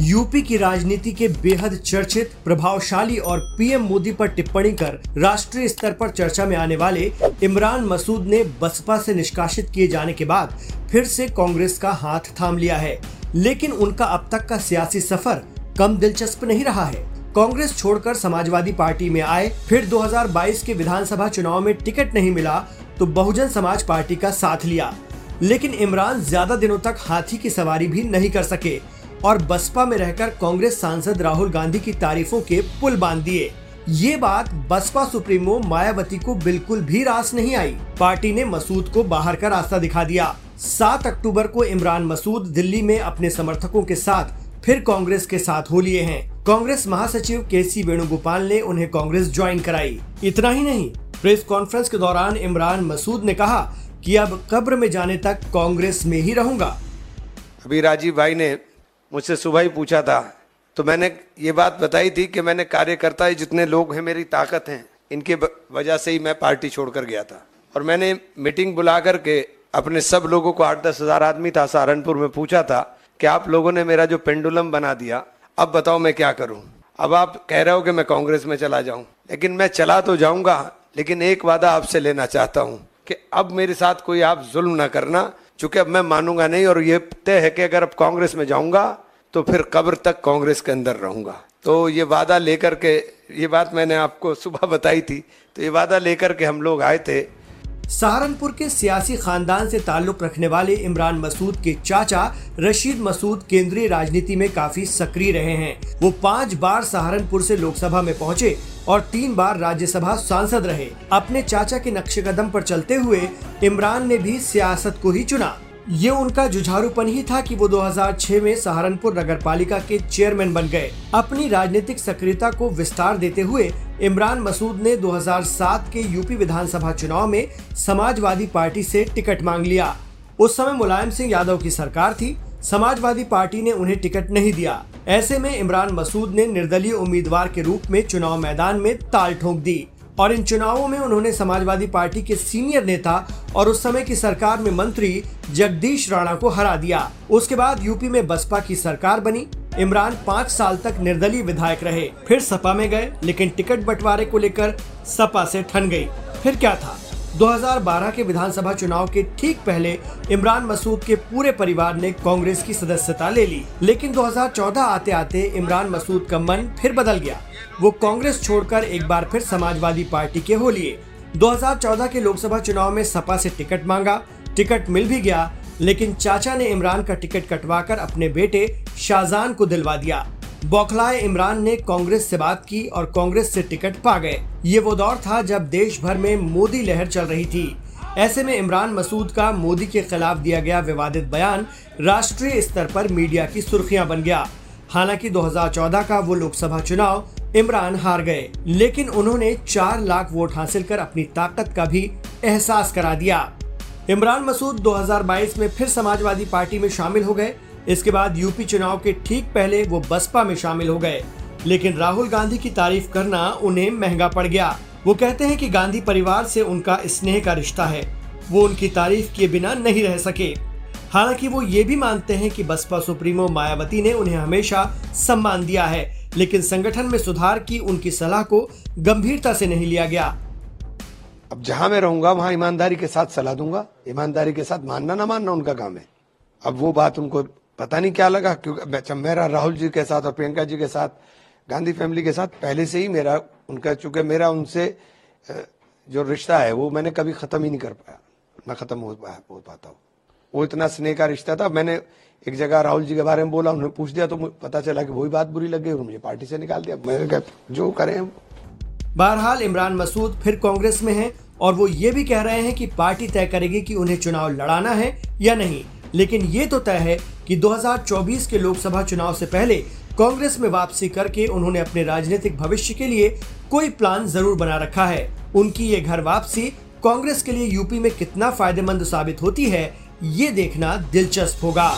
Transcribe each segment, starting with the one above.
UP की राजनीति के बेहद चर्चित, प्रभावशाली और पीएम मोदी पर टिप्पणी कर राष्ट्रीय स्तर पर चर्चा में आने वाले इमरान मसूद ने बसपा से निष्कासित किए जाने के बाद फिर से कांग्रेस का हाथ थाम लिया है। लेकिन उनका अब तक का सियासी सफ़र कम दिलचस्प नहीं रहा है। कांग्रेस छोड़कर समाजवादी पार्टी में आए, फिर 2022 के विधानसभा चुनाव में टिकट नहीं मिला तो बहुजन समाज पार्टी का साथ लिया। लेकिन इमरान ज़्यादा दिनों तक हाथी की सवारी भी नहीं कर सके। और बसपा में रहकर कांग्रेस सांसद राहुल गांधी की तारीफों के पुल बाँध दिए। ये बात बसपा सुप्रीमो मायावती को बिल्कुल भी रास नहीं आई। पार्टी ने मसूद को बाहर का रास्ता दिखा दिया। सात अक्टूबर को इमरान मसूद दिल्ली में अपने समर्थकों के साथ फिर कांग्रेस के साथ हो लिए हैं। कांग्रेस महासचिव के सी वेणुगोपाल ने उन्हें कांग्रेस ज्वाइन कराई। इतना ही नहीं, प्रेस कॉन्फ्रेंस के दौरान इमरान मसूद ने कहा कि अब कब्र में जाने तक कांग्रेस में ही रहूँगा। अभी राजीव भाई ने मुझसे सुबह ही पूछा था। तो मैंने ये बात बताई थी कि मैंने कार्यकर्ता जितने लोग हैं, मेरी ताकत हैं, इनके वजह से ही मैं पार्टी छोड़कर गया था। और मैंने मीटिंग बुला करके अपने सब लोगों को आठ दस हज़ार आदमी था, सहारनपुर में पूछा था कि आप लोगों ने मेरा जो पेंडुलम बना दिया, अब बताओ मैं क्या करूँ? अब आप कह रहे हो कि मैं कांग्रेस में चला जाऊँ। लेकिन मैं चला तो जाऊँगा, लेकिन एक वादा आपसे लेना चाहता हूँ कि अब मेरे साथ कोई आप जुल्म ना करना चूँकि अब मैं मानूँगा नहीं और ये तय है कि अगर अब कांग्रेस में जाऊँगा तो फिर कब्र तक कांग्रेस के अंदर रहूँगा। तो ये वादा लेकर के, ये बात मैंने आपको सुबह बताई थी तो ये वादा लेकर के हम लोग आए थे। सहारनपुर के सियासी खानदान से ताल्लुक रखने वाले इमरान मसूद के चाचा रशीद मसूद केंद्रीय राजनीति में काफ़ी सक्रिय रहे हैं। वो पाँच बार सहारनपुर से लोकसभा में पहुँचे और तीन बार राज्यसभा सांसद रहे। अपने चाचा के नक्शे कदम पर चलते हुए इमरान ने भी सियासत को ही चुना। ये उनका जुझारूपन ही था कि वो 2006 में सहारनपुर नगर पालिका के चेयरमैन बन गए। अपनी राजनीतिक सक्रियता को विस्तार देते हुए इमरान मसूद ने 2007 के यूपी विधानसभा चुनाव में समाजवादी पार्टी से टिकट मांग लिया। उस समय मुलायम सिंह यादव की सरकार थी। समाजवादी पार्टी ने उन्हें टिकट नहीं दिया। ऐसे में इमरान मसूद ने निर्दलीय उम्मीदवार के रूप में चुनाव मैदान में ताल ठोक दी। और इन चुनावों में उन्होंने समाजवादी पार्टी के सीनियर नेता और उस समय की सरकार में मंत्री जगदीश राणा को हरा दिया। उसके बाद यूपी में बसपा की सरकार बनी। इमरान पाँच साल तक निर्दलीय विधायक रहे। फिर सपा में गए, लेकिन टिकट बंटवारे को लेकर सपा से ठन गई। फिर क्या था? 2012 के विधानसभा चुनाव के ठीक पहले इमरान मसूद के पूरे परिवार ने कांग्रेस की सदस्यता ले ली। लेकिन 2014 आते आते इमरान मसूद का मन फिर बदल गया। वो कांग्रेस छोड़कर एक बार फिर समाजवादी पार्टी के हो लिए। 2014 के लोकसभा चुनाव में सपा से टिकट मांगा। टिकट मिल भी गया, लेकिन चाचा ने इमरान का टिकट कटवाकर अपने बेटे शाहजहान को दिलवा दिया। बौखलाए इमरान ने कांग्रेस से बात की और कांग्रेस से टिकट पा गए। ये वो दौर था जब देश भर में मोदी लहर चल रही थी। ऐसे में इमरान मसूद का मोदी के खिलाफ दिया गया विवादित बयान राष्ट्रीय स्तर पर मीडिया की सुर्खियाँ बन गया। हालाँकि 2014 का वो लोकसभा चुनाव इमरान हार गए, लेकिन उन्होंने चार लाख वोट हासिल कर अपनी ताकत का भी एहसास करा दिया। इमरान मसूद 2022 में फिर समाजवादी पार्टी में शामिल हो गए इसके बाद यूपी चुनाव के ठीक पहले वो बसपा में शामिल हो गए। लेकिन राहुल गांधी की तारीफ़ करना उन्हें महँगा पड़ गया। वो कहते हैं कि गांधी परिवार से उनका स्नेह का रिश्ता है। वो उनकी तारीफ़ किए बिना नहीं रह सके। हालाँकि वो ये भी मानते हैं कि बसपा सुप्रीमो मायावती ने उन्हें हमेशा सम्मान दिया है, लेकिन संगठन में सुधार की उनकी सलाह को गंभीरता से नहीं लिया गया। अब जहाँ मैं रहूँगा, वहाँ ईमानदारी के साथ सलाह दूँगा। ईमानदारी के साथ मानना ना मानना उनका काम है। अब वो बात उनको पता नहीं क्या लगा, क्योंकि मेरा राहुल जी के साथ और प्रियंका जी के साथ, गांधी फैमिली के साथ, पहले से ही मेरा, उनका चूँकि मेरा उनसे जो रिश्ता है, वो मैंने कभी खत्म ही नहीं कर पाया। ना खत्म हो पाया हो पाता हूँ। वो इतना स्नेह का रिश्ता था। मैंने एक जगह राहुल जी के बारे में बोला, उन्होंने पूछ दिया तो मुझे पता चला कि वही बात बुरी लग गई और मुझे पार्टी से निकाल दिया। मैं जो करें बहरहाल, इमरान मसूद फिर कांग्रेस में हैं और वो ये भी कह रहे हैं कि पार्टी तय करेगी कि उन्हें चुनाव लड़ाना है या नहीं। लेकिन ये तो तय है कि 2024 के लोकसभा चुनाव से पहले कांग्रेस में वापसी करके उन्होंने अपने राजनीतिक भविष्य के लिए कोई प्लान ज़रूर बना रखा है। उनकी ये घर वापसी कांग्रेस के लिए यूपी में कितना फ़ायदेमंद साबित होती है, ये देखना दिलचस्प होगा।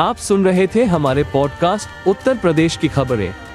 आप सुन रहे थे हमारे पॉडकास्ट उत्तर प्रदेश की खबरें।